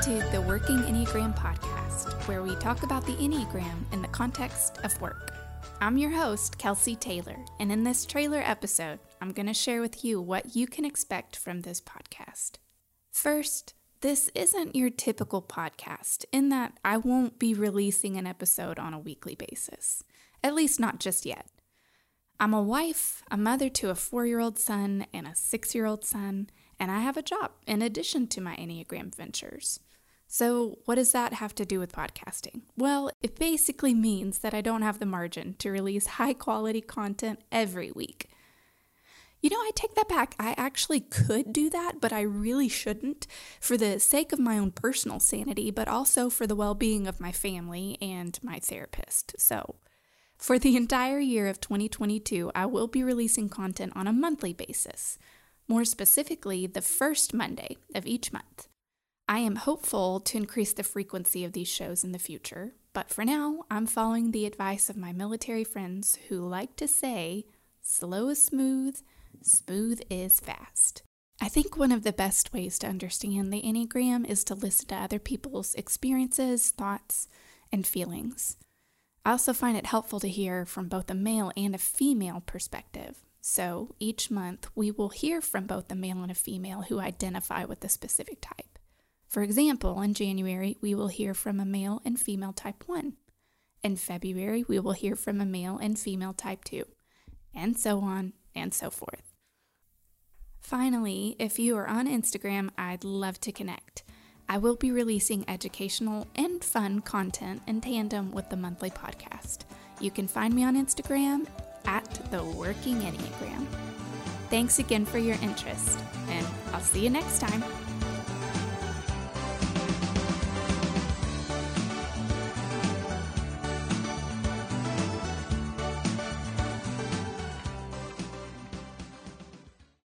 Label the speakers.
Speaker 1: to the Working Enneagram podcast, where we talk about the Enneagram in the context of work. I'm your host, Kelsey Taylor, and in this trailer episode, I'm going to share with you what you can expect from this podcast. First, this isn't your typical podcast in that I won't be releasing an episode on a weekly basis, at least not just yet. I'm a wife, a mother to a four year old son and a six year old son, and I have a job in addition to my Enneagram ventures. So, what does that have to do with podcasting? Well, it basically means that I don't have the margin to release high quality content every week. You know, I take that back. I actually could do that, but I really shouldn't for the sake of my own personal sanity, but also for the well being of my family and my therapist. So, for the entire year of 2022, I will be releasing content on a monthly basis more specifically, the first Monday of each month. I am hopeful to increase the frequency of these shows in the future, but for now, I'm following the advice of my military friends who like to say, slow is smooth, smooth is fast. I think one of the best ways to understand the Enneagram is to listen to other people's experiences, thoughts, and feelings. I also find it helpful to hear from both a male and a female perspective. So each month, we will hear from both a male and a female who identify with a specific type. For example, in January, we will hear from a male and female type 1. In February, we will hear from a male and female type 2, and so on and so forth. Finally, if you are on Instagram, I'd love to connect. I will be releasing educational and fun content in tandem with the monthly podcast. You can find me on Instagram at the Working Enneagram. Thanks again for your interest, and I'll see you next time.